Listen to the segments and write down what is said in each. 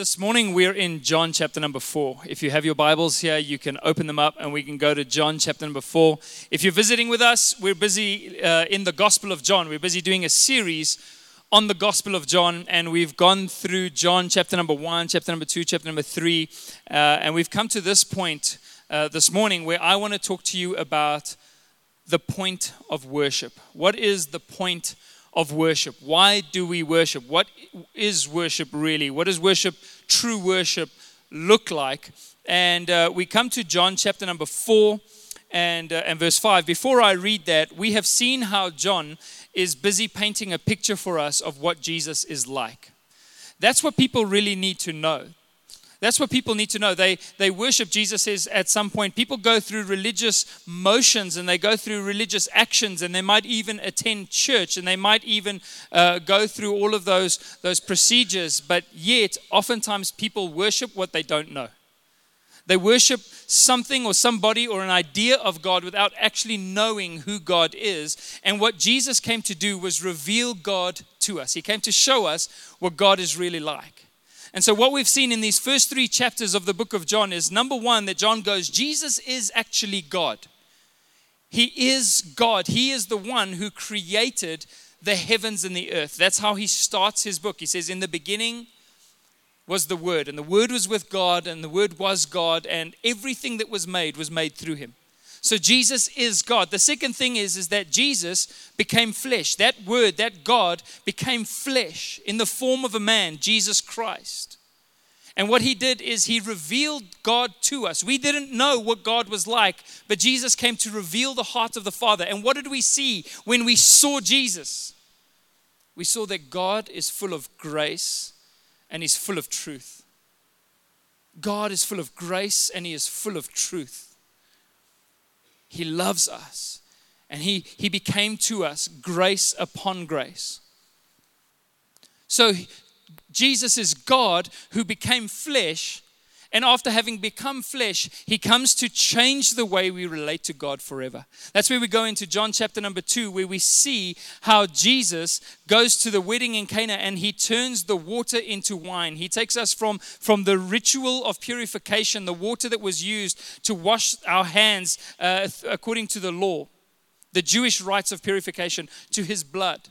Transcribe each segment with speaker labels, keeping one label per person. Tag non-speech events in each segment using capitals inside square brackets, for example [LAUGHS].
Speaker 1: This morning we're in John chapter number four. If you have your Bibles here, you can open them up and we can go to John chapter number four. If you're visiting with us, we're busy uh, in the Gospel of John. We're busy doing a series on the Gospel of John, and we've gone through John chapter number one, chapter number two, chapter number three, uh, and we've come to this point uh, this morning where I want to talk to you about the point of worship. What is the point of worship? Why do we worship? What is worship really? What does worship, true worship, look like? And uh, we come to John chapter number four and, uh, and verse five. Before I read that, we have seen how John is busy painting a picture for us of what Jesus is like. That's what people really need to know. That's what people need to know. They, they worship Jesus says at some point. People go through religious motions and they go through religious actions and they might even attend church and they might even uh, go through all of those, those procedures. But yet, oftentimes people worship what they don't know. They worship something or somebody or an idea of God without actually knowing who God is. And what Jesus came to do was reveal God to us. He came to show us what God is really like. And so, what we've seen in these first three chapters of the book of John is number one, that John goes, Jesus is actually God. He is God. He is the one who created the heavens and the earth. That's how he starts his book. He says, In the beginning was the Word, and the Word was with God, and the Word was God, and everything that was made was made through him. So Jesus is God. The second thing is, is that Jesus became flesh. That word, that God, became flesh in the form of a man, Jesus Christ. And what he did is he revealed God to us. We didn't know what God was like, but Jesus came to reveal the heart of the Father. And what did we see when we saw Jesus? We saw that God is full of grace and he's full of truth. God is full of grace and he is full of truth. He loves us. And he, he became to us grace upon grace. So Jesus is God who became flesh and after having become flesh, he comes to change the way we relate to God forever. That's where we go into John chapter number two, where we see how Jesus goes to the wedding in Cana and he turns the water into wine. He takes us from, from the ritual of purification, the water that was used to wash our hands uh, according to the law, the Jewish rites of purification, to his blood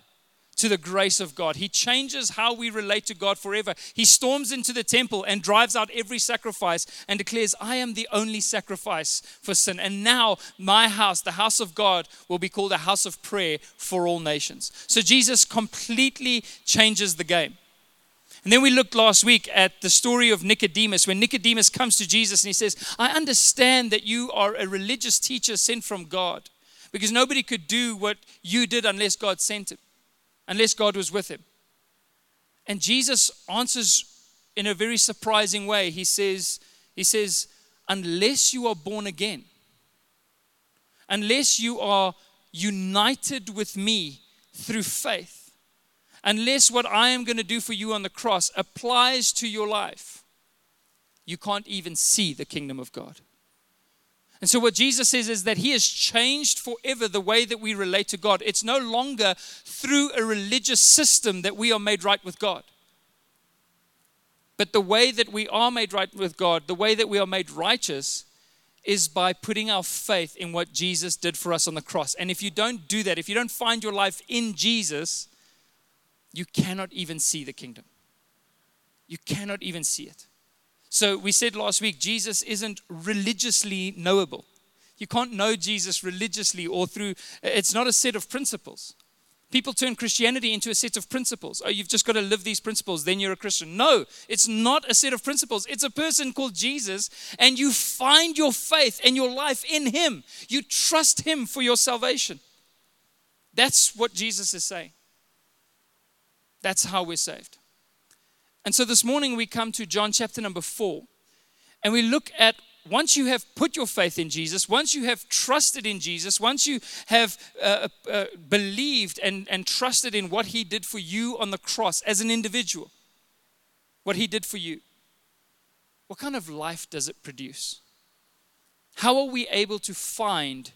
Speaker 1: to the grace of God. He changes how we relate to God forever. He storms into the temple and drives out every sacrifice and declares, I am the only sacrifice for sin. And now my house, the house of God, will be called a house of prayer for all nations. So Jesus completely changes the game. And then we looked last week at the story of Nicodemus, when Nicodemus comes to Jesus and he says, I understand that you are a religious teacher sent from God because nobody could do what you did unless God sent him unless God was with him. And Jesus answers in a very surprising way. He says, he says, unless you are born again, unless you are united with me through faith, unless what I am going to do for you on the cross applies to your life, you can't even see the kingdom of God. And so, what Jesus says is that He has changed forever the way that we relate to God. It's no longer through a religious system that we are made right with God. But the way that we are made right with God, the way that we are made righteous, is by putting our faith in what Jesus did for us on the cross. And if you don't do that, if you don't find your life in Jesus, you cannot even see the kingdom. You cannot even see it. So we said last week, Jesus isn't religiously knowable. You can't know Jesus religiously or through, it's not a set of principles. People turn Christianity into a set of principles. Oh, you've just got to live these principles, then you're a Christian. No, it's not a set of principles. It's a person called Jesus, and you find your faith and your life in Him. You trust Him for your salvation. That's what Jesus is saying. That's how we're saved. And so this morning we come to John chapter number four, and we look at once you have put your faith in Jesus, once you have trusted in Jesus, once you have uh, uh, believed and, and trusted in what He did for you on the cross as an individual, what He did for you, what kind of life does it produce? How are we able to find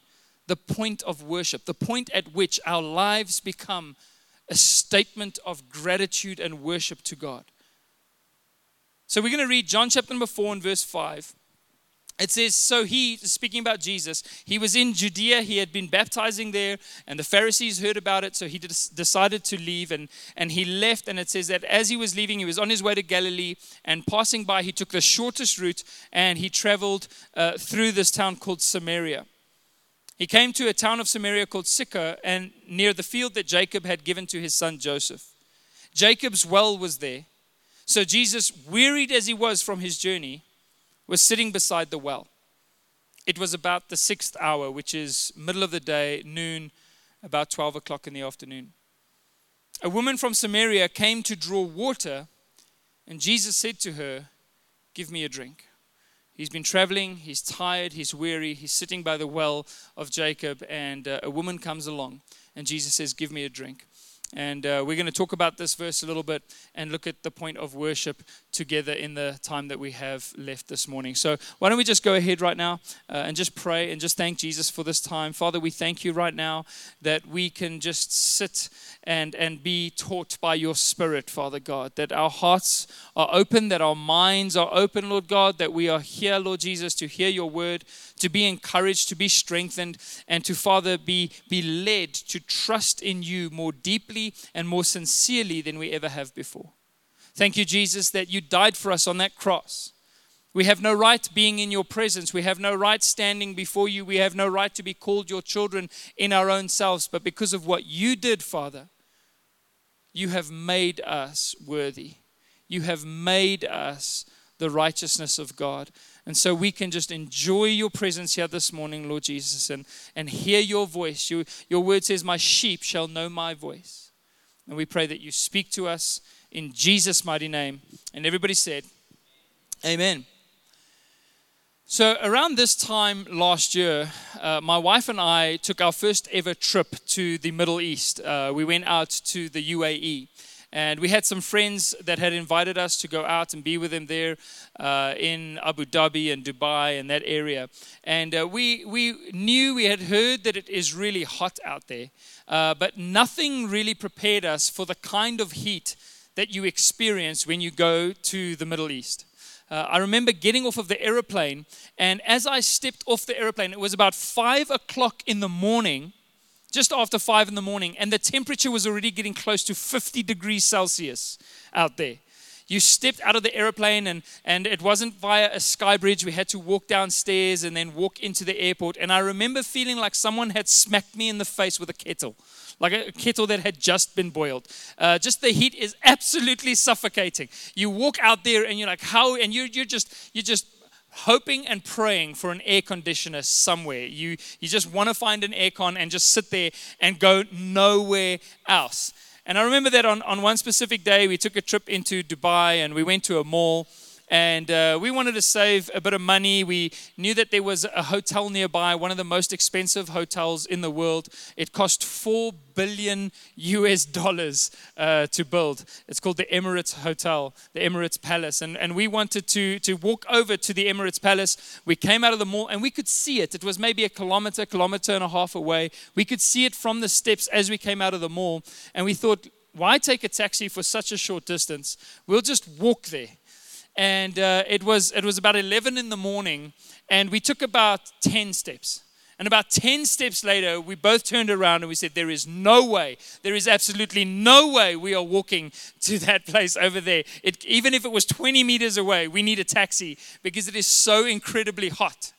Speaker 1: the point of worship, the point at which our lives become a statement of gratitude and worship to God? So we're going to read John chapter number 4 and verse 5. It says, So he, speaking about Jesus, he was in Judea, he had been baptizing there, and the Pharisees heard about it, so he decided to leave, and, and he left. And it says that as he was leaving, he was on his way to Galilee, and passing by, he took the shortest route, and he traveled uh, through this town called Samaria. He came to a town of Samaria called Sychar, and near the field that Jacob had given to his son Joseph. Jacob's well was there. So Jesus, wearied as he was from his journey, was sitting beside the well. It was about the sixth hour, which is middle of the day, noon, about 12 o'clock in the afternoon. A woman from Samaria came to draw water, and Jesus said to her, Give me a drink. He's been traveling, he's tired, he's weary, he's sitting by the well of Jacob, and uh, a woman comes along, and Jesus says, Give me a drink. And uh, we're going to talk about this verse a little bit and look at the point of worship together in the time that we have left this morning. So, why don't we just go ahead right now uh, and just pray and just thank Jesus for this time. Father, we thank you right now that we can just sit and, and be taught by your Spirit, Father God, that our hearts are open, that our minds are open, Lord God, that we are here, Lord Jesus, to hear your word, to be encouraged, to be strengthened, and to, Father, be, be led to trust in you more deeply and more sincerely than we ever have before. Thank you, Jesus, that you died for us on that cross. We have no right being in your presence. We have no right standing before you. We have no right to be called your children in our own selves. But because of what you did, Father, you have made us worthy. You have made us the righteousness of God. And so we can just enjoy your presence here this morning, Lord Jesus, and, and hear your voice. You, your word says, My sheep shall know my voice. And we pray that you speak to us in Jesus' mighty name. And everybody said, Amen. So, around this time last year, uh, my wife and I took our first ever trip to the Middle East. Uh, we went out to the UAE. And we had some friends that had invited us to go out and be with them there uh, in Abu Dhabi and Dubai and that area. And uh, we, we knew, we had heard that it is really hot out there, uh, but nothing really prepared us for the kind of heat that you experience when you go to the Middle East. Uh, I remember getting off of the aeroplane, and as I stepped off the aeroplane, it was about five o'clock in the morning just after five in the morning, and the temperature was already getting close to 50 degrees Celsius out there. You stepped out of the airplane, and, and it wasn't via a sky bridge. We had to walk downstairs and then walk into the airport. And I remember feeling like someone had smacked me in the face with a kettle, like a kettle that had just been boiled. Uh, just the heat is absolutely suffocating. You walk out there, and you're like, how? And you're, you're just, you're just hoping and praying for an air conditioner somewhere. You, you just want to find an aircon and just sit there and go nowhere else. And I remember that on, on one specific day, we took a trip into Dubai and we went to a mall and uh, we wanted to save a bit of money. We knew that there was a hotel nearby, one of the most expensive hotels in the world. It cost four billion US dollars uh, to build. It's called the Emirates Hotel, the Emirates Palace. And, and we wanted to, to walk over to the Emirates Palace. We came out of the mall and we could see it. It was maybe a kilometer, kilometer and a half away. We could see it from the steps as we came out of the mall. And we thought, why take a taxi for such a short distance? We'll just walk there and uh, it was it was about 11 in the morning and we took about 10 steps. And about 10 steps later we both turned around and we said there is no way there is absolutely no way we are walking [LAUGHS] to that place over there. It, even if it was 20 meters away we need a taxi because it is so incredibly hot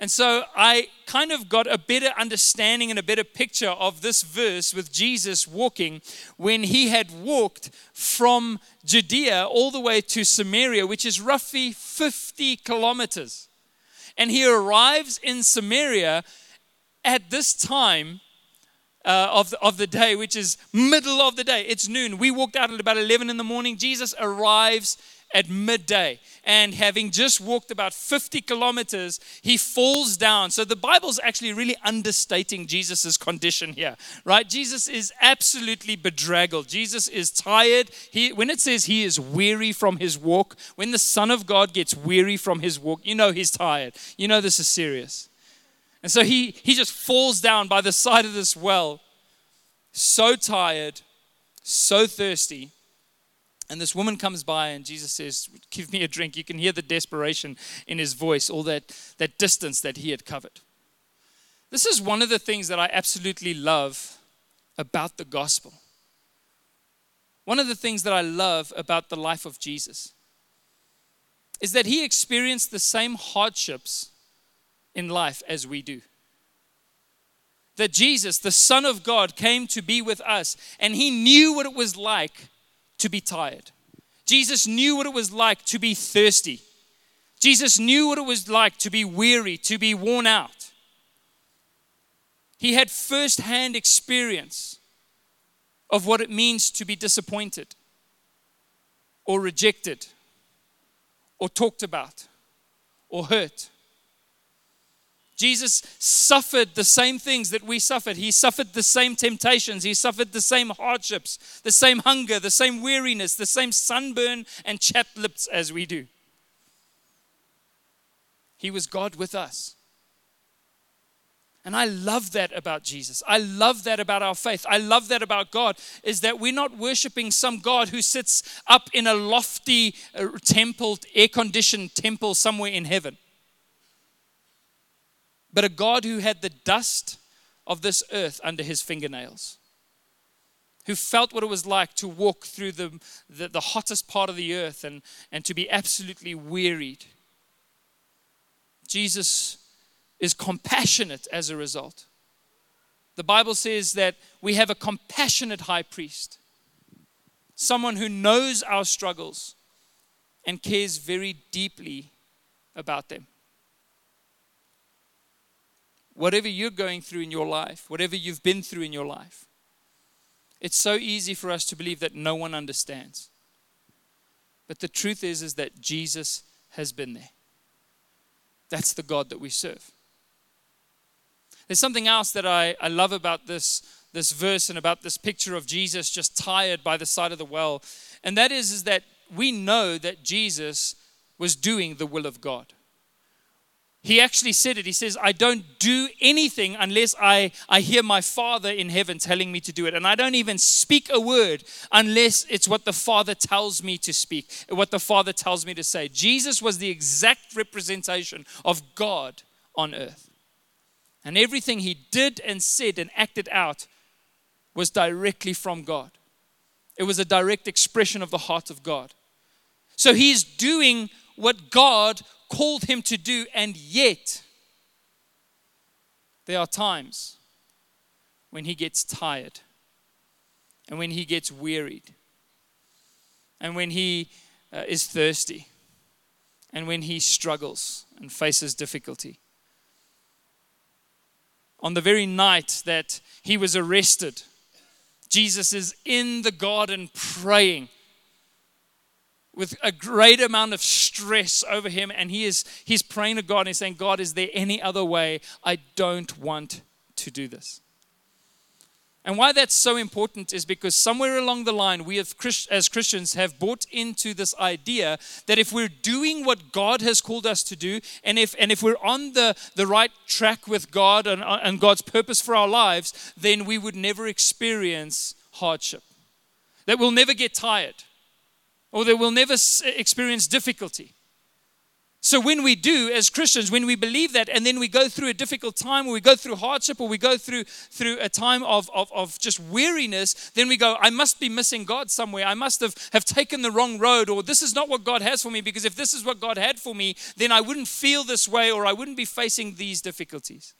Speaker 1: and so I kind of got a better understanding and a better picture of this verse with Jesus walking when he had walked from Judea all the way to Samaria, which is roughly 50 kilometers. And he arrives in Samaria at this time uh, of, the, of the day, which is middle of the day. It's noon. We walked out at about 11 in the morning. Jesus arrives at midday. And having just walked about 50 kilometers, he falls down. So the Bible's actually really understating Jesus' condition here, right? Jesus is absolutely bedraggled. Jesus is tired. He, when it says he is weary from his walk, when the Son of God gets weary from his walk, you know he's tired. You know this is serious. And so he, he just falls down by the side of this well, so tired, so thirsty And this woman comes by, and Jesus says, Give me a drink. You can hear the desperation in his voice, all that, that distance that he had covered. This is one of the things that I absolutely love about the gospel. One of the things that I love about the life of Jesus is that he experienced the same hardships in life as we do. That Jesus, the Son of God, came to be with us and he knew what it was like to be tired. Jesus knew what it was like to be thirsty. Jesus knew what it was like to be weary, to be worn out. He had first hand experience of what it means to be disappointed or rejected or talked about or hurt. Jesus suffered the same things that we suffered. He suffered the same temptations. He suffered the same hardships, the same hunger, the same weariness, the same sunburn and chapped lips as we do. He was God with us. And I love that about Jesus. I love that about our faith. I love that about God is that we're not worshiping some God who sits up in a lofty uh, temple, air conditioned temple somewhere in heaven but a God who had the dust of this earth under his fingernails, who felt what it was like to walk through the, the, the, hottest part of the earth and, and to be absolutely wearied. Jesus is compassionate as a result. The Bible says that we have a compassionate high priest, someone who knows our struggles and cares very deeply about them whatever you're going through in your life, whatever you've been through in your life, it's so easy for us to believe that no one understands. But the truth is is that Jesus has been there. That's the God that we serve. There's something else that I, I love about this, this verse and about this picture of Jesus just tired by the side of the well. And that is, is that we know that Jesus was doing the will of God. He actually said it. He says, I don't do anything unless I, I hear my Father in heaven telling me to do it. And I don't even speak a word unless it's what the Father tells me to speak, what the Father tells me to say. Jesus was the exact representation of God on earth. And everything he did and said and acted out was directly from God. It was a direct expression of the heart of God. So he's doing what God called him to do, and yet there are times when he gets tired and when he gets wearied and when he uh, is thirsty and when he struggles and faces difficulty. On the very night that he was arrested, Jesus is in the garden praying with a great amount of stress over him and he is he's praying to God and he's saying God is there any other way? I don't want to do this. And why that's so important is because somewhere along the line we have as Christians have bought into this idea that if we're doing what God has called us to do and if and if we're on the the right track with God and, and God's purpose for our lives then we would never experience hardship. That we'll never get tired or they will never experience difficulty. So, when we do as Christians, when we believe that, and then we go through a difficult time, or we go through hardship, or we go through, through a time of, of, of just weariness, then we go, I must be missing God somewhere. I must have, have taken the wrong road, or this is not what God has for me, because if this is what God had for me, then I wouldn't feel this way, or I wouldn't be facing these difficulties.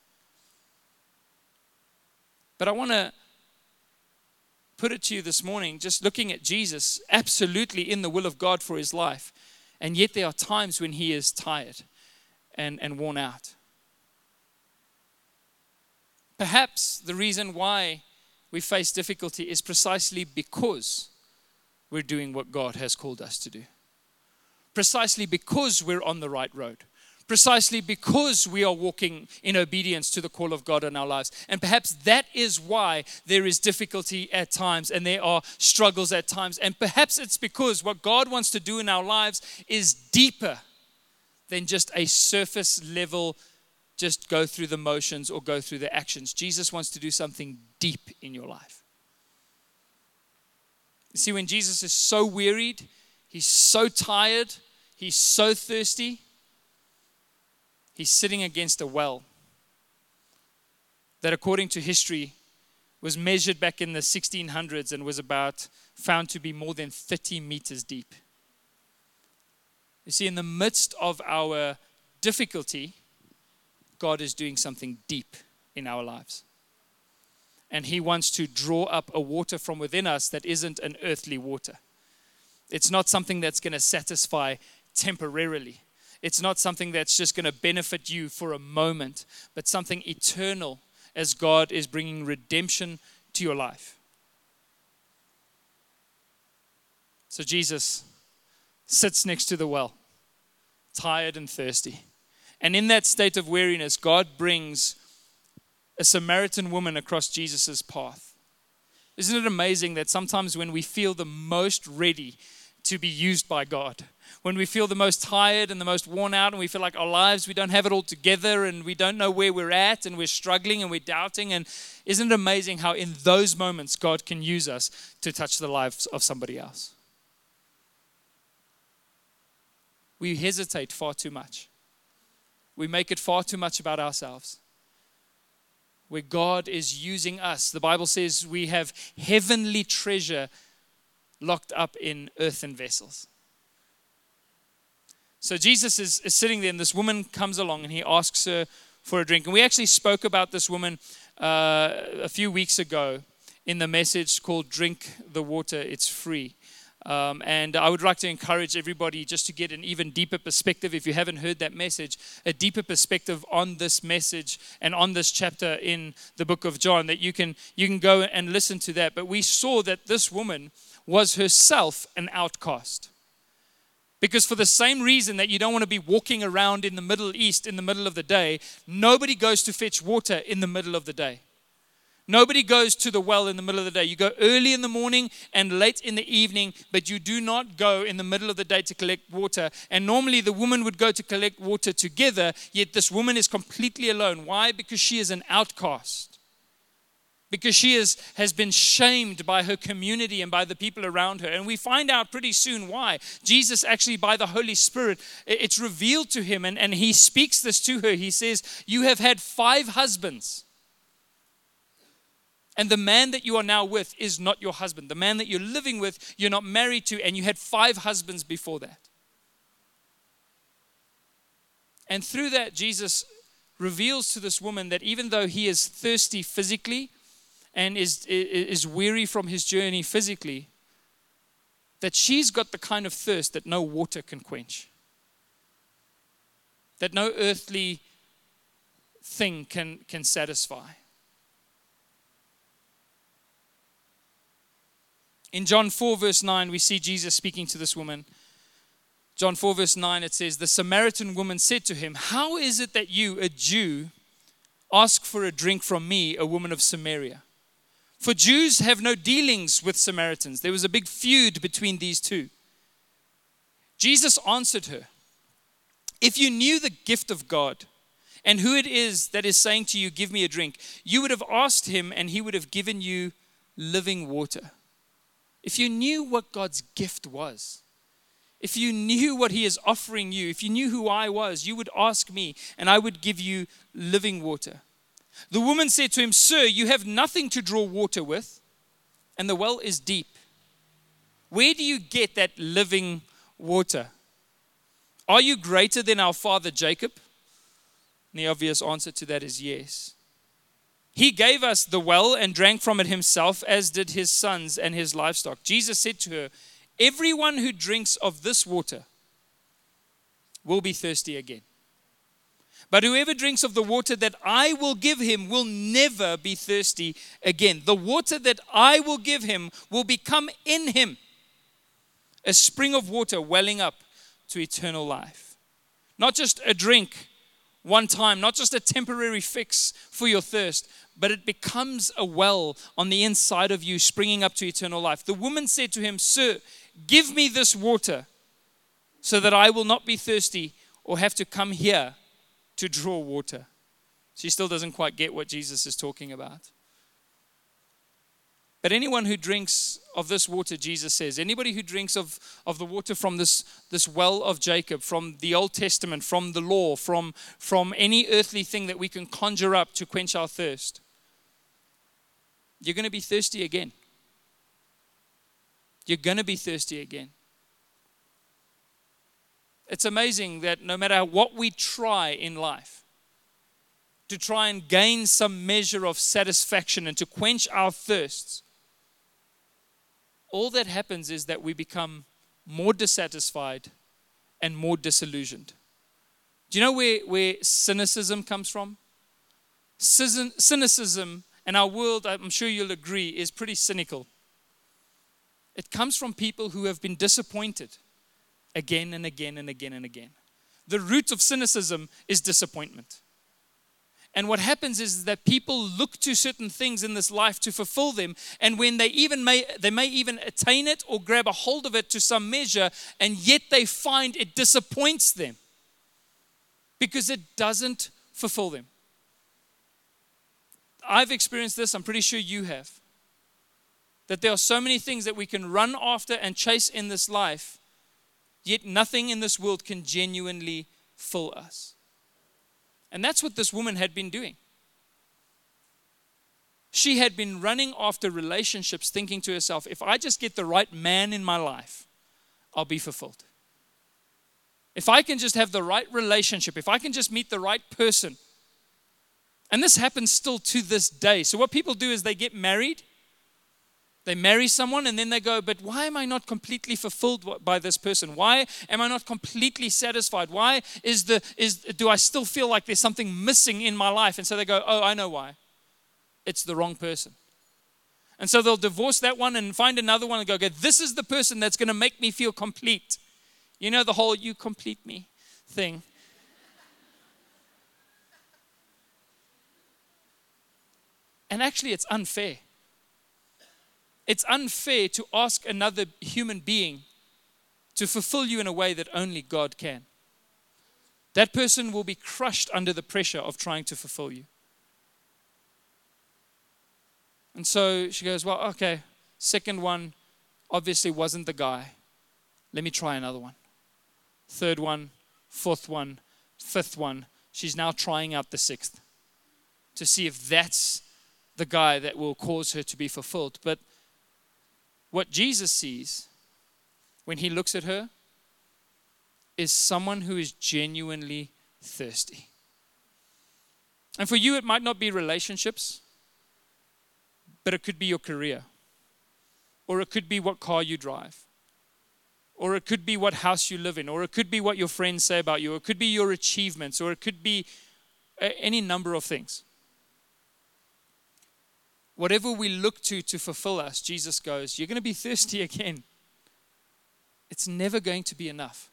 Speaker 1: But I want to put it to you this morning, just looking at Jesus, absolutely in the will of God for his life. And yet there are times when he is tired and, and worn out. Perhaps the reason why we face difficulty is precisely because we're doing what God has called us to do. Precisely because we're on the right road precisely because we are walking in obedience to the call of God in our lives. And perhaps that is why there is difficulty at times and there are struggles at times. And perhaps it's because what God wants to do in our lives is deeper than just a surface level, just go through the motions or go through the actions. Jesus wants to do something deep in your life. See, when Jesus is so wearied, he's so tired, he's so thirsty, he's sitting against a well that, according to history, was measured back in the 1600s and was about found to be more than 30 meters deep. You see, in the midst of our difficulty, God is doing something deep in our lives. And He wants to draw up a water from within us that isn't an earthly water. It's not something that's going to satisfy temporarily. It's not something that's just going to benefit you for a moment, but something eternal as God is bringing redemption to your life. So Jesus sits next to the well, tired and thirsty. And in that state of weariness, God brings a Samaritan woman across Jesus' path. Isn't it amazing that sometimes when we feel the most ready to be used by God, when we feel the most tired and the most worn out, and we feel like our lives, we don't have it all together, and we don't know where we're at, and we're struggling and we're doubting. And isn't it amazing how in those moments God can use us to touch the lives of somebody else? We hesitate far too much. We make it far too much about ourselves. Where God is using us. The Bible says we have heavenly treasure locked up in earthen vessels. So Jesus is, is sitting there, and this woman comes along and he asks her for a drink. And we actually spoke about this woman uh, a few weeks ago in the message called Drink the Water, It's Free. Um, and I would like to encourage everybody just to get an even deeper perspective, if you haven't heard that message, a deeper perspective on this message and on this chapter in the book of John, that you can, you can go and listen to that. But we saw that this woman was herself an outcast. Because, for the same reason that you don't want to be walking around in the Middle East in the middle of the day, nobody goes to fetch water in the middle of the day. Nobody goes to the well in the middle of the day. You go early in the morning and late in the evening, but you do not go in the middle of the day to collect water. And normally the woman would go to collect water together, yet this woman is completely alone. Why? Because she is an outcast because she is, has been shamed by her community and by the people around her. And we find out pretty soon why. Jesus, actually, by the Holy Spirit, it's revealed to him, and, and he speaks this to her. He says, You have had five husbands. And the man that you are now with is not your husband. The man that you're living with, you're not married to, and you had five husbands before that. And through that, Jesus reveals to this woman that even though he is thirsty physically, and is, is weary from his journey physically, that she's got the kind of thirst that no water can quench, that no earthly thing can, can satisfy. In John 4, verse 9, we see Jesus speaking to this woman. John 4, verse 9, it says, The Samaritan woman said to him, How is it that you, a Jew, ask for a drink from me, a woman of Samaria? For Jews have no dealings with Samaritans. There was a big feud between these two. Jesus answered her, If you knew the gift of God and who it is that is saying to you, Give me a drink, you would have asked him and he would have given you living water. If you knew what God's gift was, if you knew what he is offering you, if you knew who I was, you would ask me and I would give you living water. The woman said to him, Sir, you have nothing to draw water with, and the well is deep. Where do you get that living water? Are you greater than our father Jacob? And the obvious answer to that is yes. He gave us the well and drank from it himself, as did his sons and his livestock. Jesus said to her, Everyone who drinks of this water will be thirsty again. But whoever drinks of the water that I will give him will never be thirsty again. The water that I will give him will become in him a spring of water welling up to eternal life. Not just a drink one time, not just a temporary fix for your thirst, but it becomes a well on the inside of you, springing up to eternal life. The woman said to him, Sir, give me this water so that I will not be thirsty or have to come here to draw water. She still doesn't quite get what Jesus is talking about. But anyone who drinks of this water, Jesus says, anybody who drinks of, of the water from this, this well of Jacob, from the Old Testament, from the law, from, from any earthly thing that we can conjure up to quench our thirst, you're going to be thirsty again. You're going to be thirsty again. It's amazing that no matter what we try in life, to try and gain some measure of satisfaction and to quench our thirsts, all that happens is that we become more dissatisfied and more disillusioned. Do you know where, where cynicism comes from? Cynicism, and our world, I'm sure you'll agree, is pretty cynical. It comes from people who have been disappointed again and again and again and again. The root of cynicism is disappointment. And what happens is that people look to certain things in this life to fulfill them, and when they even may they may even attain it or grab a hold of it to some measure, and yet they find it disappoints them because it doesn't fulfill them. I've experienced this, I'm pretty sure you have. That there are so many things that we can run after and chase in this life, yet nothing in this world can genuinely fill us. And that's what this woman had been doing. She had been running after relationships, thinking to herself, if I just get the right man in my life, I'll be fulfilled. If I can just have the right relationship, if I can just meet the right person. And this happens still to this day. So, what people do is they get married they marry someone and then they go, but why am I not completely fulfilled by this person? Why am I not completely satisfied? Why is the is do I still feel like there's something missing in my life? And so they go, oh, I know why. It's the wrong person. And so they'll divorce that one and find another one and go, okay, this is the person that's going to make me feel complete. You know the whole you complete me thing. And actually, it's unfair it's unfair to ask another human being to fulfill you in a way that only God can. That person will be crushed under the pressure of trying to fulfill you. And so she goes, Well, okay, second one obviously wasn't the guy. Let me try another one. Third one, fourth one, fifth one. She's now trying out the sixth to see if that's the guy that will cause her to be fulfilled. But what Jesus sees when he looks at her is someone who is genuinely thirsty. And for you, it might not be relationships, but it could be your career, or it could be what car you drive, or it could be what house you live in, or it could be what your friends say about you, or it could be your achievements, or it could be uh, any number of things whatever we look to to fulfill us, Jesus goes, You're going to be thirsty [LAUGHS] again. It's never going to be enough.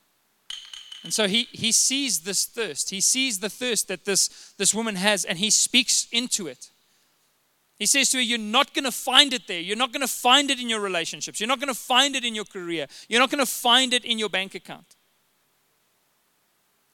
Speaker 1: And so he, he sees this thirst. He sees the thirst that this, this woman has, and he speaks into it. He says to her, You're not going to find it there. You're not going to find it in your relationships. You're not going to find it in your career. You're not going to find it in your bank account.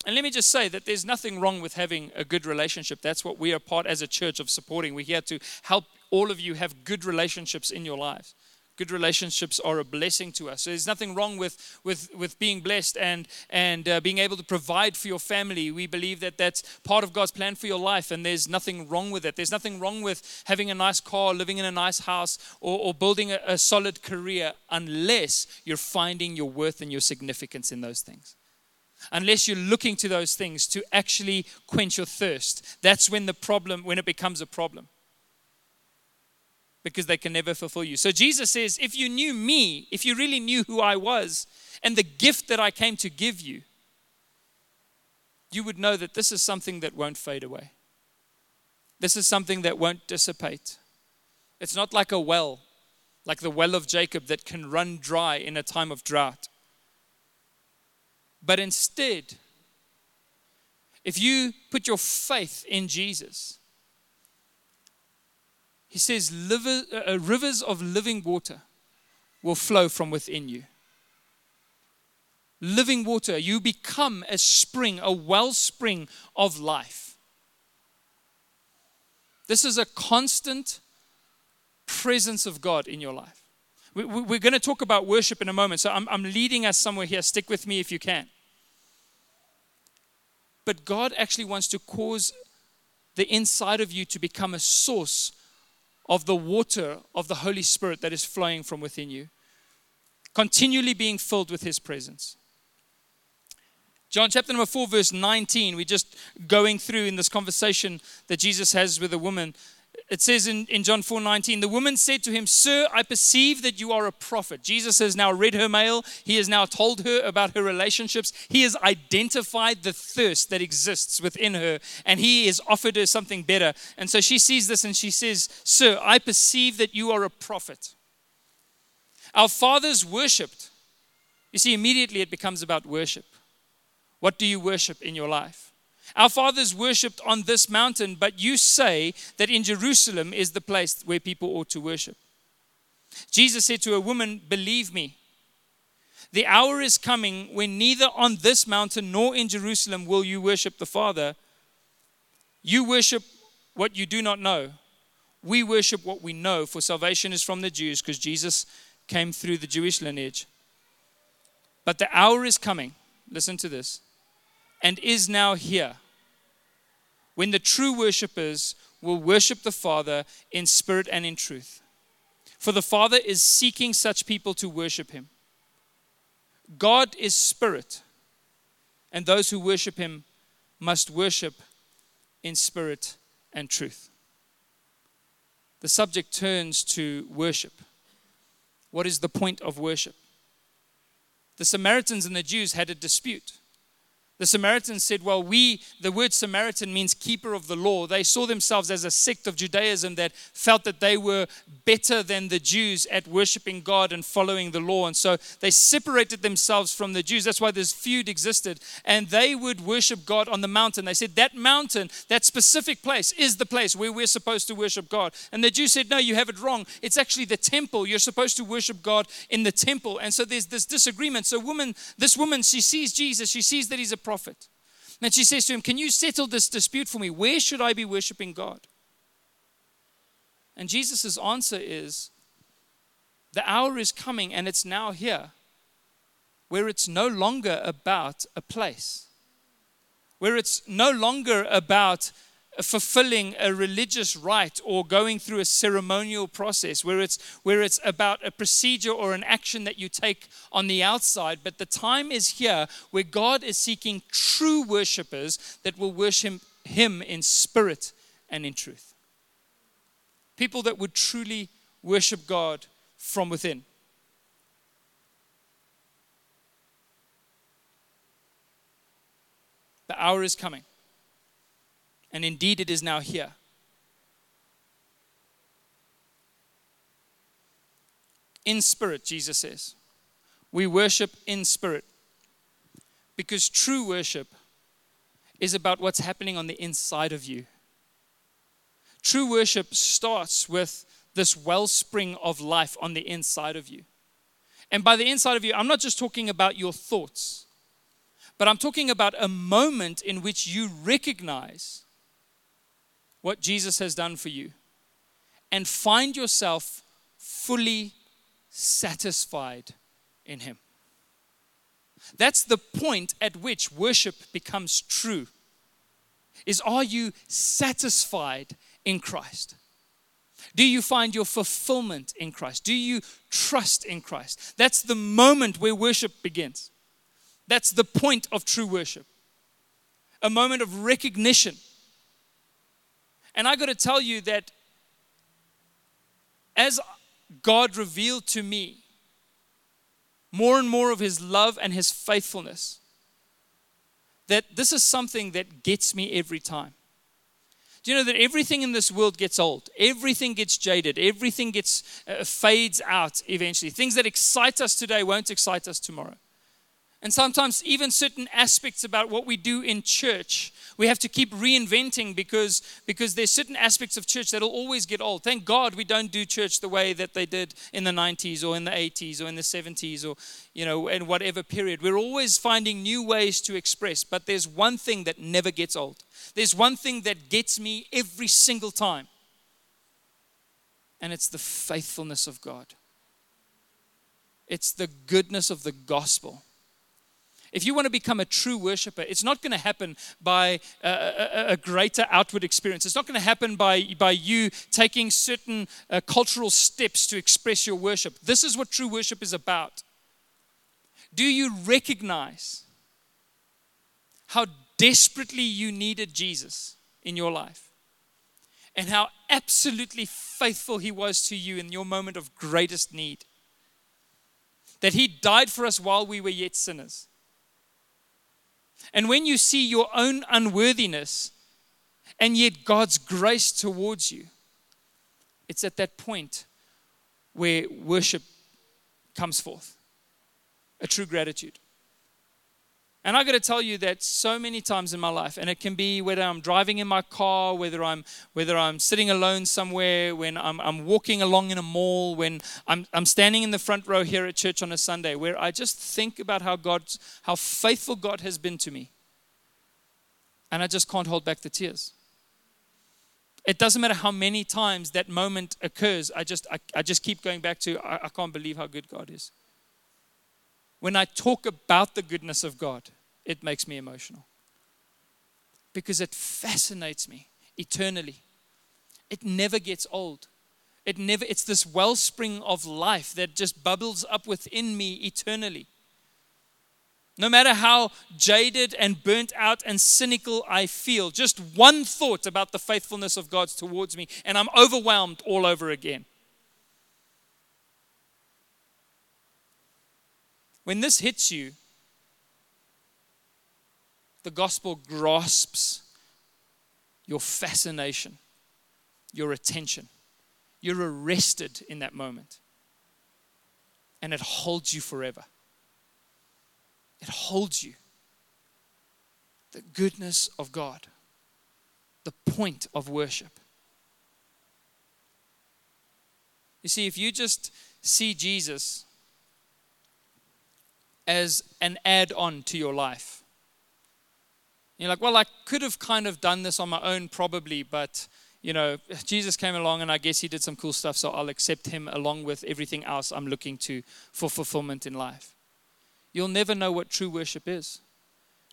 Speaker 1: And let me just say that there's nothing wrong with having a good relationship. That's what we are part as a church of supporting. We're here to help all of you have good relationships in your lives. Good relationships are a blessing to us. So there's nothing wrong with, with, with being blessed and, and uh, being able to provide for your family. We believe that that's part of God's plan for your life, and there's nothing wrong with it. There's nothing wrong with having a nice car, living in a nice house, or, or building a, a solid career unless you're finding your worth and your significance in those things unless you're looking to those things to actually quench your thirst. That's when the problem, when it becomes a problem. Because they can never fulfill you. So Jesus says, if you knew me, if you really knew who I was and the gift that I came to give you, you would know that this is something that won't fade away. This is something that won't dissipate. It's not like a well, like the well of Jacob that can run dry in a time of drought. But instead, if you put your faith in Jesus, he says, uh, rivers of living water will flow from within you. Living water, you become a spring, a wellspring of life. This is a constant presence of God in your life. We, are going to talk about worship in a moment, so I'm, I'm leading us somewhere here. Stick with me if you can. But God actually wants to cause the inside of you to become a source of the water of the Holy Spirit that is flowing from within you, continually being filled with His presence. John chapter number 4, verse 19, we're just going through in this conversation that Jesus has with a woman it says in, in John 4 19, the woman said to him, Sir, I perceive that you are a prophet. Jesus has now read her mail. He has now told her about her relationships. He has identified the thirst that exists within her, and he has offered her something better. And so she sees this and she says, Sir, I perceive that you are a prophet. Our fathers worshiped. You see, immediately it becomes about worship. What do you worship in your life? Our fathers worshipped on this mountain, but you say that in Jerusalem is the place where people ought to worship. Jesus said to a woman, Believe me, the hour is coming when neither on this mountain nor in Jerusalem will you worship the Father. You worship what you do not know. We worship what we know, for salvation is from the Jews, because Jesus came through the Jewish lineage. But the hour is coming, listen to this, and is now here when the true worshippers will worship the Father in spirit and in truth. For the Father is seeking such people to worship him. God is spirit, and those who worship him must worship in spirit and truth. The subject turns to worship. What is the point of worship? The Samaritans and the Jews had a dispute. The Samaritans said, Well, we, the word Samaritan means keeper of the law. They saw themselves as a sect of Judaism that felt that they were better than the Jews at worshiping God and following the law. And so they separated themselves from the Jews. That's why this feud existed. And they would worship God on the mountain. They said, That mountain, that specific place, is the place where we're supposed to worship God. And the Jews said, No, you have it wrong. It's actually the temple. You're supposed to worship God in the temple. And so there's this disagreement. So, woman, this woman, she sees Jesus, she sees that he's a prophet. And she says to him, Can you settle this dispute for me? Where should I be worshiping God? And Jesus' answer is, The hour is coming and it's now here where it's no longer about a place, where it's no longer about fulfilling a religious rite or going through a ceremonial process where it's where it's about a procedure or an action that you take on the outside but the time is here where God is seeking true worshipers that will worship him in spirit and in truth. People that would truly worship God from within. The hour is coming and indeed it is now here. In spirit, Jesus says. We worship in spirit. Because true worship is about what's happening on the inside of you. True worship starts with this wellspring of life on the inside of you. And by the inside of you, I'm not just talking about your thoughts, but I'm talking about a moment in which you recognize what Jesus has done for you and find yourself fully satisfied in Him. That's the point at which worship becomes true. Is are you satisfied in Christ? Do you find your fulfillment in Christ? Do you trust in Christ? That's the moment where worship begins. That's the point of true worship. A moment of recognition and I got to tell you that as God revealed to me more and more of his love and his faithfulness, that this is something that gets me every time. Do you know that everything in this world gets old? Everything gets jaded. Everything gets uh, fades out eventually. Things that excite us today won't excite us tomorrow. And sometimes, even certain aspects about what we do in church, we have to keep reinventing because, because there's certain aspects of church that'll always get old. Thank God we don't do church the way that they did in the 90s or in the 80s or in the 70s or, you know, in whatever period. We're always finding new ways to express, but there's one thing that never gets old. There's one thing that gets me every single time. and it's the faithfulness of God. It's the goodness of the gospel. If you want to become a true worshiper, it's not going to happen by a, a, a greater outward experience. It's not going to happen by, by you taking certain uh, cultural steps to express your worship. This is what true worship is about. Do you recognize how desperately you needed Jesus in your life? And how absolutely faithful he was to you in your moment of greatest need? That he died for us while we were yet sinners and when you see your own unworthiness and yet God's grace towards you, it's at that point where worship comes forth a true gratitude. And I got to tell you that so many times in my life, and it can be whether I'm driving in my car, whether I'm whether I'm sitting alone somewhere, when I'm, I'm walking along in a mall, when I'm, I'm standing in the front row here at church on a Sunday, where I just think about how God, how faithful God has been to me, and I just can't hold back the tears. It doesn't matter how many times that moment occurs. I just I, I just keep going back to I, I can't believe how good God is when I talk about the goodness of God, it makes me emotional because it fascinates me eternally. It never gets old. It never it's this wellspring of life that just bubbles up within me eternally. No matter how jaded and burnt out and cynical I feel, just one thought about the faithfulness of God towards me, and I'm overwhelmed all over again. When this hits you, the gospel grasps your fascination, your attention. You're arrested in that moment. And it holds you forever. It holds you. The goodness of God, the point of worship. You see, if you just see Jesus as an add on to your life. You're like, well, I could have kind of done this on my own, probably, but you know, Jesus came along and I guess he did some cool stuff, so I'll accept him along with everything else I'm looking to for fulfillment in life. You'll never know what true worship is.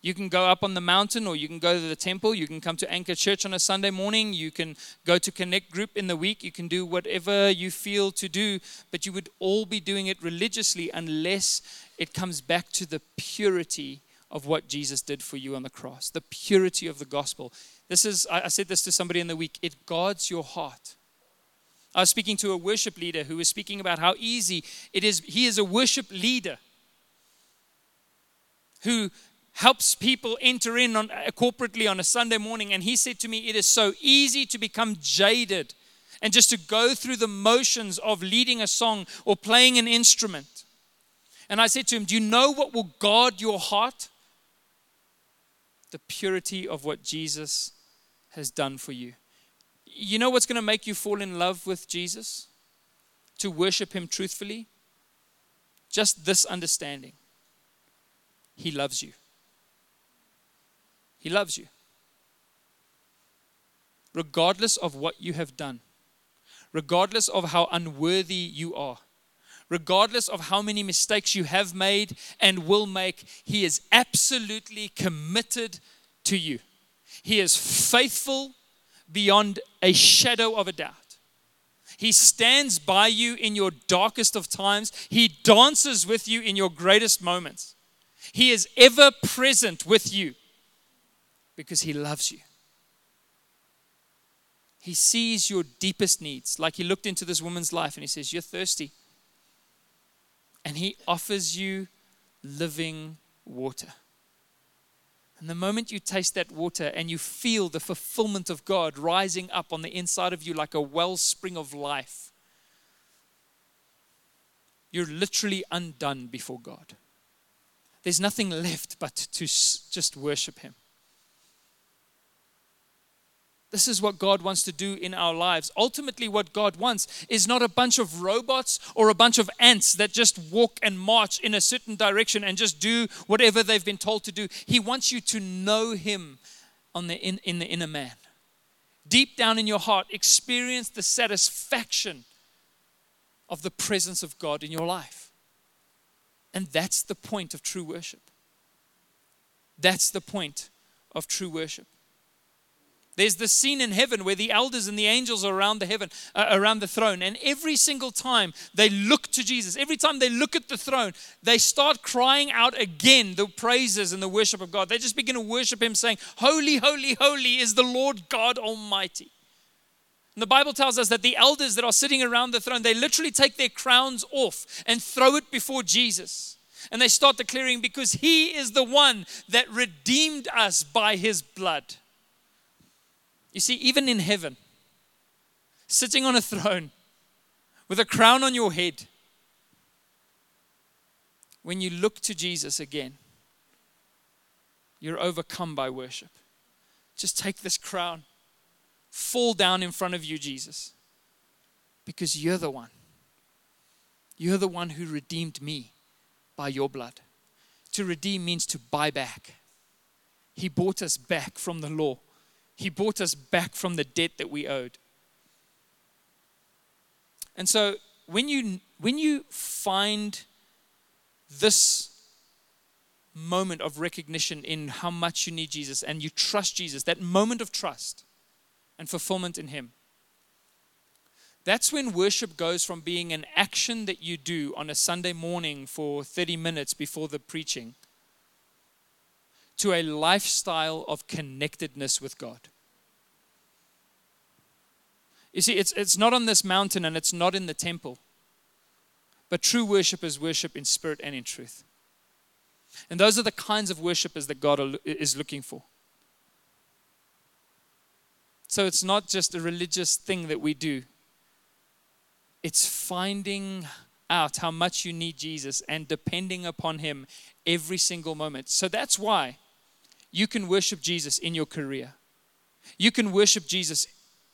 Speaker 1: You can go up on the mountain or you can go to the temple. You can come to Anchor Church on a Sunday morning. You can go to Connect Group in the week. You can do whatever you feel to do, but you would all be doing it religiously unless it comes back to the purity of what Jesus did for you on the cross, the purity of the gospel. This is, I said this to somebody in the week, it guards your heart. I was speaking to a worship leader who was speaking about how easy it is. He is a worship leader who helps people enter in on, uh, corporately on a Sunday morning. And he said to me, It is so easy to become jaded and just to go through the motions of leading a song or playing an instrument. And I said to him, Do you know what will guard your heart? The purity of what Jesus has done for you. You know what's going to make you fall in love with Jesus? To worship him truthfully? Just this understanding. He loves you. He loves you. Regardless of what you have done, regardless of how unworthy you are, regardless of how many mistakes you have made and will make, He is absolutely committed to you. He is faithful beyond a shadow of a doubt. He stands by you in your darkest of times. He dances with you in your greatest moments. He is ever present with you because He loves you. He sees your deepest needs. Like He looked into this woman's life and He says, You're thirsty. And He offers you living water. And the moment you taste that water and you feel the fulfillment of God rising up on the inside of you like a wellspring of life, you're literally undone before God. There's nothing left but to just worship Him. This is what God wants to do in our lives. Ultimately, what God wants is not a bunch of robots or a bunch of ants that just walk and march in a certain direction and just do whatever they've been told to do. He wants you to know Him on the in, in the inner man. Deep down in your heart, experience the satisfaction of the presence of God in your life. And that's the point of true worship. That's the point of true worship. There's the scene in heaven where the elders and the angels are around the heaven, uh, around the throne, and every single time they look to Jesus, every time they look at the throne, they start crying out again the praises and the worship of God. They just begin to worship Him, saying, "Holy, holy, holy is the Lord God Almighty." And the Bible tells us that the elders that are sitting around the throne, they literally take their crowns off and throw it before Jesus. And they start declaring, because He is the one that redeemed us by His blood. You see, even in heaven, sitting on a throne with a crown on your head, when you look to Jesus again, you're overcome by worship. Just take this crown, fall down in front of you, Jesus, because you're the one. You're the one who redeemed me by your blood. To redeem means to buy back. He bought us back from the law he bought us back from the debt that we owed. And so when you when you find this moment of recognition in how much you need Jesus and you trust Jesus, that moment of trust and fulfillment in Him, that's when worship goes from being an action that you do on a Sunday morning for 30 minutes before the preaching to a lifestyle of connectedness with God. You see, it's, it's not on this mountain and it's not in the temple. But true worship is worship in spirit and in truth. And those are the kinds of worshipers that God is looking for. So it's not just a religious thing that we do, it's finding out how much you need Jesus and depending upon Him every single moment. So that's why you can worship Jesus in your career. You can worship Jesus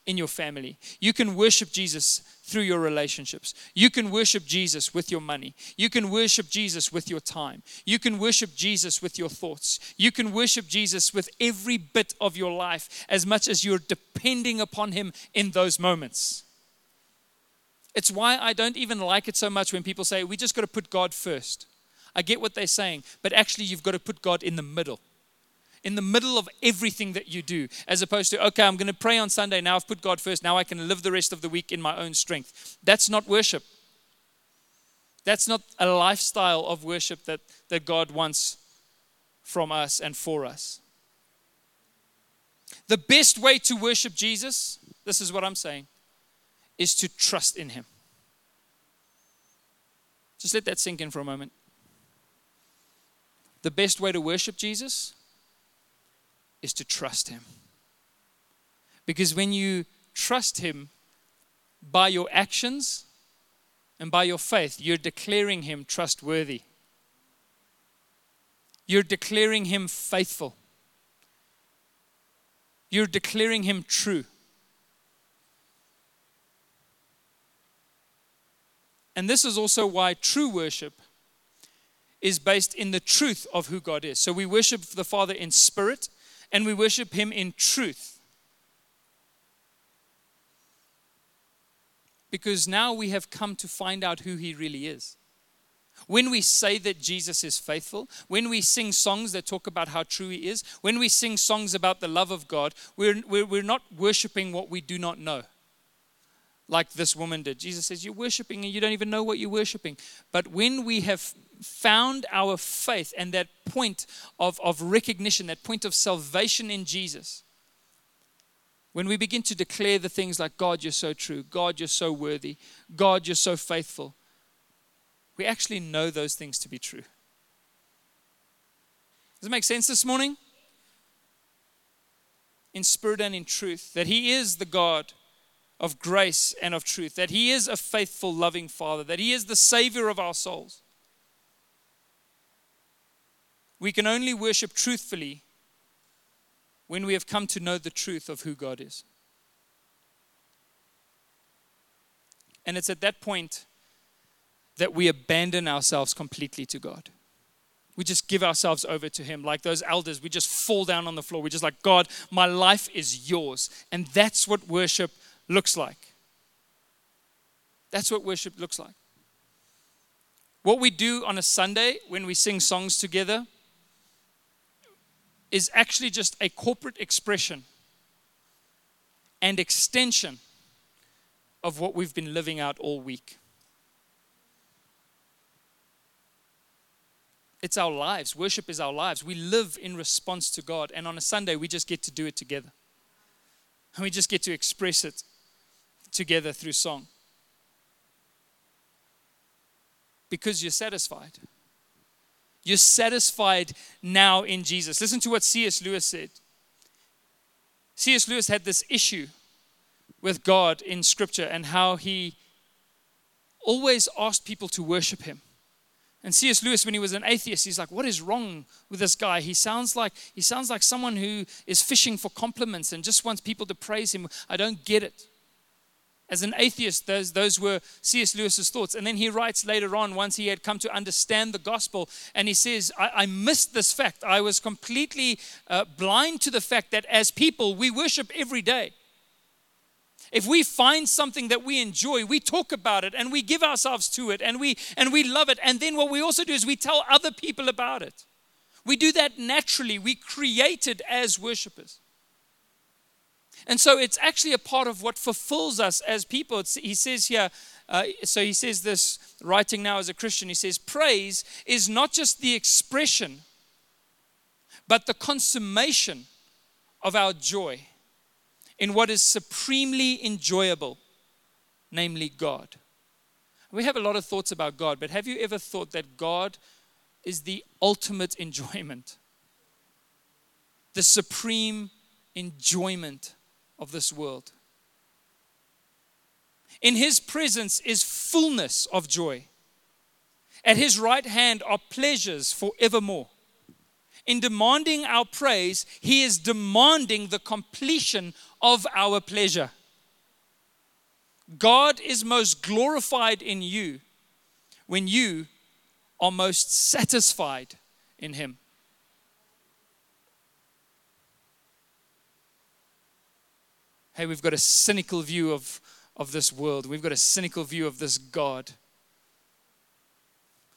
Speaker 1: in your family. You can worship Jesus through your relationships. You can worship Jesus with your money. You can worship Jesus with your time. You can worship Jesus with your thoughts. You can worship Jesus with every bit of your life as much as you're depending upon Him in those moments. It's why I don't even like it so much when people say, we just got to put God first. I get what they're saying, but actually, you've got to put God in the middle in the middle of everything that you do, as opposed to, okay, I'm going to pray on Sunday. Now I've put God first. Now I can live the rest of the week in my own strength. That's not worship. That's not a lifestyle of worship that, that God wants from us and for us. The best way to worship Jesus, this is what I'm saying, is to trust in Him. Just let that sink in for a moment. The best way to worship Jesus is to trust Him. Because when you trust Him by your actions and by your faith, you're declaring Him trustworthy. You're declaring Him faithful. You're declaring Him true. And this is also why true worship is based in the truth of who God is. So we worship the Father in spirit and we worship Him in truth. Because now we have come to find out who He really is. When we say that Jesus is faithful, when we sing songs that talk about how true He is, when we sing songs about the love of God, we're, we're, we're not worshiping what we do not know like this woman did. Jesus says, You're worshiping and you don't even know what you're worshiping. But when we have found our faith and that point of, of recognition, that point of salvation in Jesus, when we begin to declare the things like, God, you're so true, God, you're so worthy, God, you're so faithful, we actually know those things to be true. Does it make sense this morning? In spirit and in truth, that He is the God of grace and of truth, that He is a faithful, loving Father, that He is the Savior of our souls. We can only worship truthfully when we have come to know the truth of who God is. And it's at that point that we abandon ourselves completely to God. We just give ourselves over to Him. Like those elders, we just fall down on the floor. We're just like, God, my life is yours. And that's what worship looks like. That's what worship looks like. What we do on a Sunday when we sing songs together is actually just a corporate expression and extension of what we've been living out all week. It's our lives. Worship is our lives. We live in response to God. And on a Sunday, we just get to do it together. And we just get to express it together through song. Because you're satisfied. You're satisfied now in Jesus. Listen to what C.S. Lewis said. C.S. Lewis had this issue with God in Scripture and how he always asked people to worship him. And C.S. Lewis, when he was an atheist, he's like, "What is wrong with this guy? He sounds like he sounds like someone who is fishing for compliments and just wants people to praise him. I don't get it." As an atheist, those, those were C.S. Lewis's thoughts. And then he writes later on, once he had come to understand the gospel, and he says, I, I missed this fact. I was completely uh, blind to the fact that as people, we worship every day. If we find something that we enjoy, we talk about it and we give ourselves to it and we and we love it. And then what we also do is we tell other people about it. We do that naturally. We created as worshipers. And so it's actually a part of what fulfills us as people. It's, he says here, uh, so he says this, writing now as a Christian, he says, Praise is not just the expression, but the consummation of our joy in what is supremely enjoyable, namely God. We have a lot of thoughts about God, but have you ever thought that God is the ultimate [LAUGHS] enjoyment? The supreme enjoyment of this world. In his presence is fullness of joy. At his right hand are pleasures forevermore. In demanding our praise, he is demanding the completion of our pleasure. God is most glorified in you when you are most satisfied in him. Hey, we've got a cynical view of, of this world. We've got a cynical view of this God.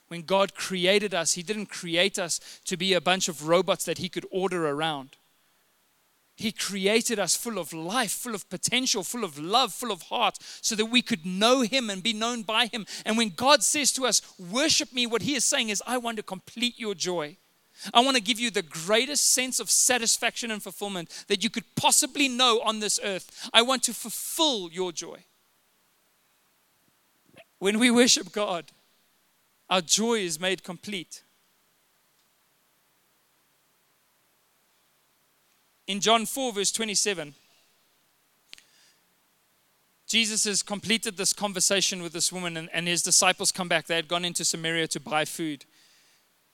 Speaker 1: When God created us, He didn't create us to be a bunch of robots that He could order around. He created us full of life, full of potential, full of love, full of heart, so that we could know Him and be known by Him. And when God says to us, Worship me, what He is saying is, I want to complete your joy. I want to give you the greatest sense of satisfaction and fulfillment that you could possibly know on this earth. I want to fulfill your joy. When we worship God, our joy is made complete. In John 4, verse 27, Jesus has completed this conversation with this woman, and, and his disciples come back. They had gone into Samaria to buy food.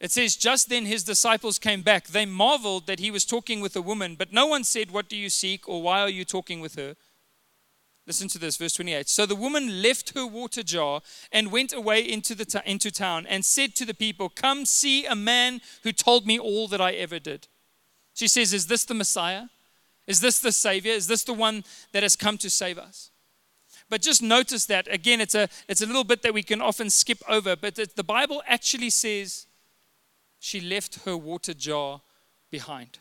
Speaker 1: It says, Just then his disciples came back. They marveled that he was talking with a woman, but no one said, What do you seek, or why are you talking with her? Listen to this, verse 28. So the woman left her water jar and went away into, the t- into town and said to the people, Come see a man who told me all that I ever did. She says, Is this the Messiah? Is this the Savior? Is this the one that has come to save us? But just notice that, again, it's a, it's a little bit that we can often skip over, but the Bible actually says she left her water jar behind.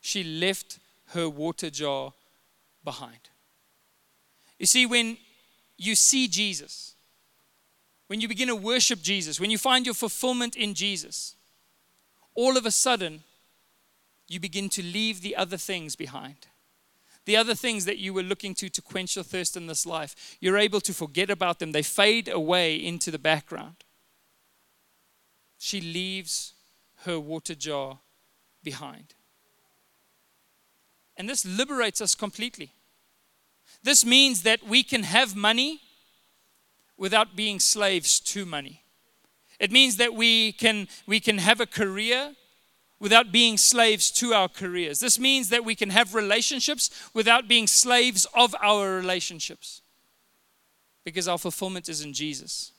Speaker 1: She left her water jar behind. You see, when you see Jesus, when you begin to worship Jesus, when you find your fulfillment in Jesus, all of a sudden, you begin to leave the other things behind. The other things that you were looking to to quench your thirst in this life, you're able to forget about them. They fade away into the background she leaves her water jar behind. And this liberates us completely. This means that we can have money without being slaves to money. It means that we can, we can have a career without being slaves to our careers. This means that we can have relationships without being slaves of our relationships because our fulfillment is in Jesus.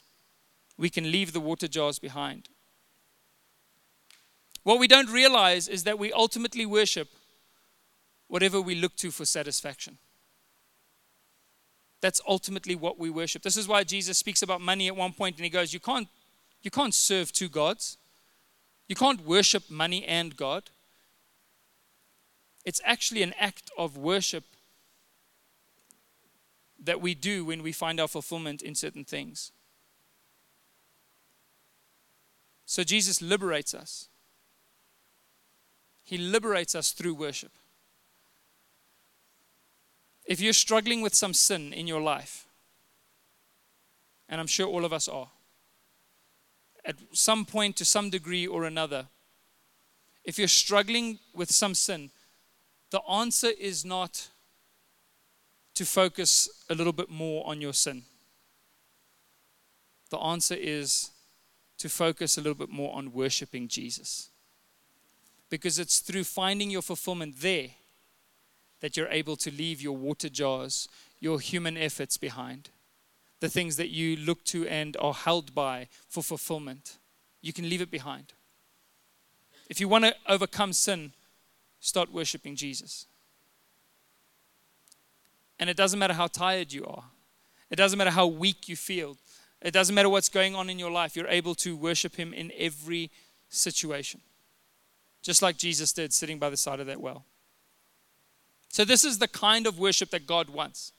Speaker 1: We can leave the water jars behind. What we don't realize is that we ultimately worship whatever we look to for satisfaction. That's ultimately what we worship. This is why Jesus speaks about money at one point and he goes, You can't, you can't serve two gods. You can't worship money and God. It's actually an act of worship that we do when we find our fulfillment in certain things. So Jesus liberates us. He liberates us through worship. If you're struggling with some sin in your life, and I'm sure all of us are, at some point to some degree or another, if you're struggling with some sin, the answer is not to focus a little bit more on your sin. The answer is to focus a little bit more on worshiping Jesus. Because it's through finding your fulfillment there that you're able to leave your water jars, your human efforts behind the things that you look to and are held by for fulfillment. You can leave it behind. If you want to overcome sin, start worshiping Jesus. And it doesn't matter how tired you are, it doesn't matter how weak you feel, it doesn't matter what's going on in your life, you're able to worship Him in every situation. Just like Jesus did sitting by the side of that well. So, this is the kind of worship that God wants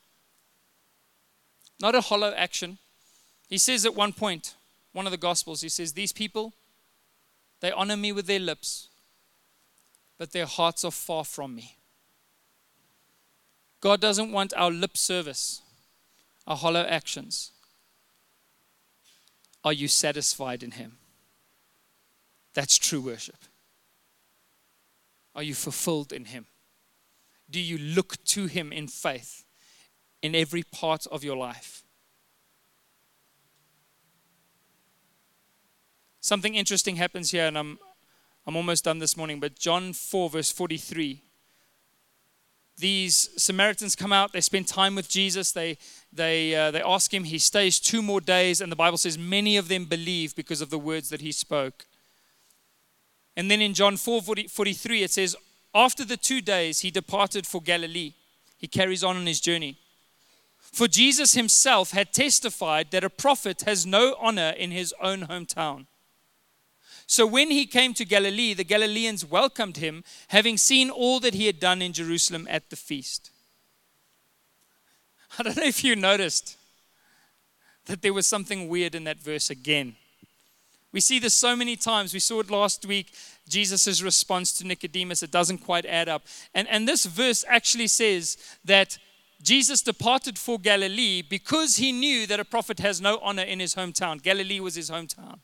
Speaker 1: not a hollow action. He says at one point, one of the Gospels, he says, These people, they honor me with their lips, but their hearts are far from me. God doesn't want our lip service, our hollow actions. Are you satisfied in Him? That's true worship. Are you fulfilled in Him? Do you look to Him in faith? in every part of your life. Something interesting happens here, and I'm, I'm almost done this morning, but John 4, verse 43. These Samaritans come out, they spend time with Jesus, they, they, uh, they ask him, he stays two more days, and the Bible says many of them believe because of the words that he spoke. And then in John 4 43, it says, After the two days, he departed for Galilee. He carries on on his journey. For Jesus himself had testified that a prophet has no honor in his own hometown. So when he came to Galilee, the Galileans welcomed him, having seen all that he had done in Jerusalem at the feast. I don't know if you noticed that there was something weird in that verse again. We see this so many times. We saw it last week, Jesus' response to Nicodemus. It doesn't quite add up. And, and this verse actually says that Jesus departed for Galilee because he knew that a prophet has no honor in his hometown. Galilee was his hometown.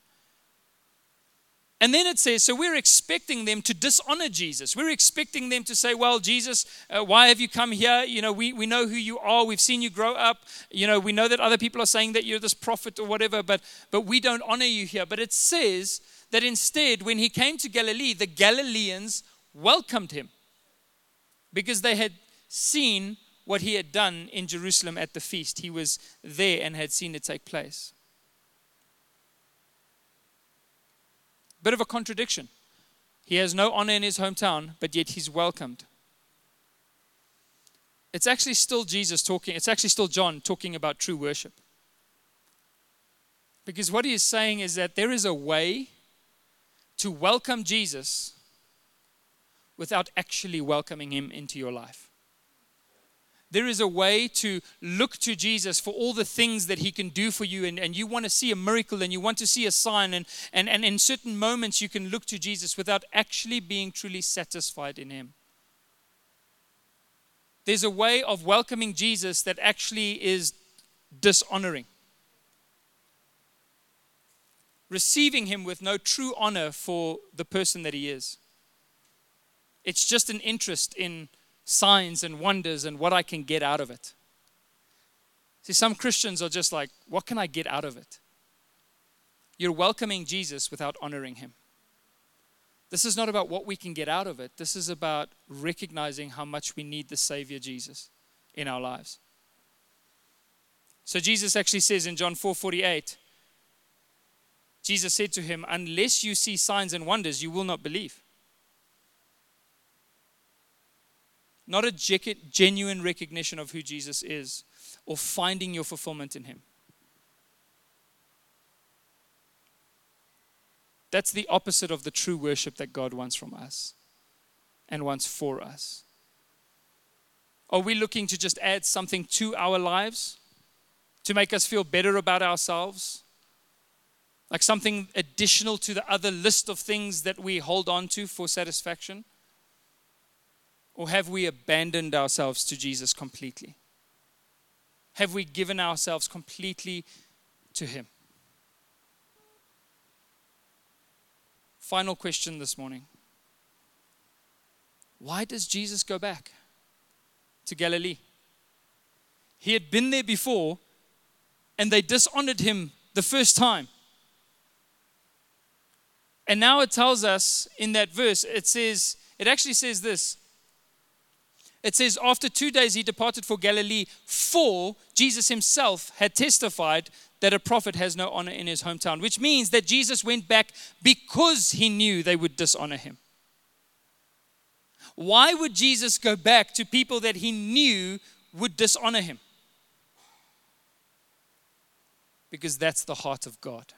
Speaker 1: And then it says, so we're expecting them to dishonor Jesus. We're expecting them to say, well, Jesus, uh, why have you come here? You know, we, we know who you are. We've seen you grow up. You know, we know that other people are saying that you're this prophet or whatever, but, but we don't honor you here. But it says that instead, when he came to Galilee, the Galileans welcomed him because they had seen what he had done in Jerusalem at the feast. He was there and had seen it take place. Bit of a contradiction. He has no honor in his hometown, but yet he's welcomed. It's actually still Jesus talking, it's actually still John talking about true worship. Because what he is saying is that there is a way to welcome Jesus without actually welcoming him into your life. There is a way to look to Jesus for all the things that he can do for you, and, and you want to see a miracle and you want to see a sign, and, and, and in certain moments you can look to Jesus without actually being truly satisfied in him. There's a way of welcoming Jesus that actually is dishonoring. Receiving him with no true honor for the person that he is. It's just an interest in signs and wonders and what I can get out of it. See, some Christians are just like, what can I get out of it? You're welcoming Jesus without honoring him. This is not about what we can get out of it. This is about recognizing how much we need the Savior Jesus in our lives. So Jesus actually says in John 4:48, Jesus said to him, Unless you see signs and wonders, you will not believe. Not a genuine recognition of who Jesus is. or finding your fulfillment in Him. That's the opposite of the true worship that God wants from us and wants for us. Are we looking to just add something to our lives to make us feel better about ourselves? Like something additional to the other list of things that we hold on to for satisfaction? Or have we abandoned ourselves to Jesus completely? Have we given ourselves completely to Him? Final question this morning Why does Jesus go back to Galilee? He had been there before and they dishonored him the first time. And now it tells us in that verse, it says, it actually says this. It says, after two days he departed for Galilee, for Jesus himself had testified that a prophet has no honor in his hometown, which means that Jesus went back because he knew they would dishonor him. Why would Jesus go back to people that he knew would dishonor him? Because that's the heart of God.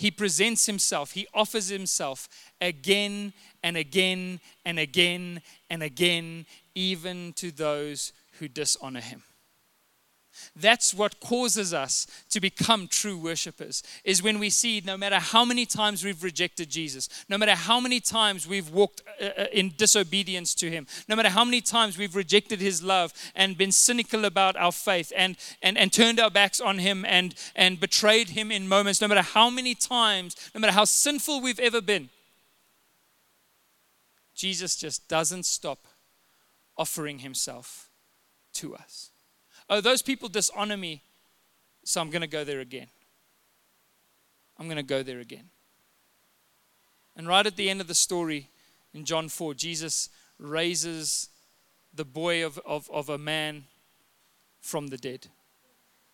Speaker 1: He presents himself, he offers himself again and again and again and again, even to those who dishonor him. That's what causes us to become true worshipers. Is when we see no matter how many times we've rejected Jesus, no matter how many times we've walked uh, uh, in disobedience to Him, no matter how many times we've rejected His love and been cynical about our faith and, and, and turned our backs on Him and, and betrayed Him in moments, no matter how many times, no matter how sinful we've ever been, Jesus just doesn't stop offering Himself to us oh, those people dishonor me, so I'm going to go there again. I'm going to go there again. And right at the end of the story in John 4, Jesus raises the boy of, of, of a man from the dead,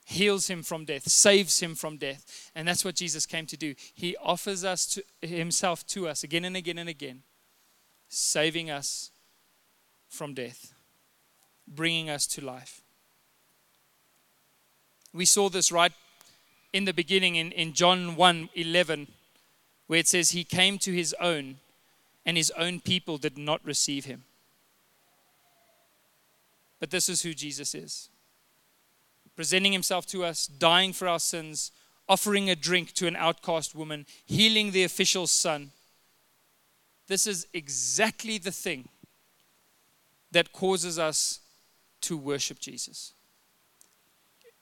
Speaker 1: heals him from death, saves him from death. And that's what Jesus came to do. He offers us to, himself to us again and again and again, saving us from death, bringing us to life. We saw this right in the beginning in, in John 1 11, where it says, He came to His own, and His own people did not receive Him. But this is who Jesus is presenting Himself to us, dying for our sins, offering a drink to an outcast woman, healing the official's son. This is exactly the thing that causes us to worship Jesus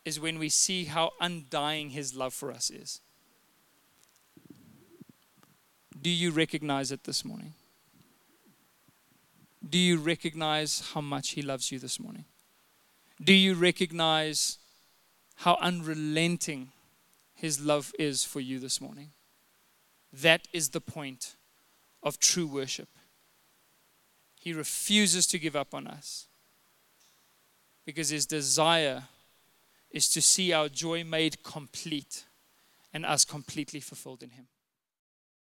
Speaker 1: is when we see how undying his love for us is. Do you recognize it this morning? Do you recognize how much he loves you this morning? Do you recognize how unrelenting his love is for you this morning? That is the point of true worship. He refuses to give up on us because his desire is to see our joy made complete and us completely fulfilled in Him.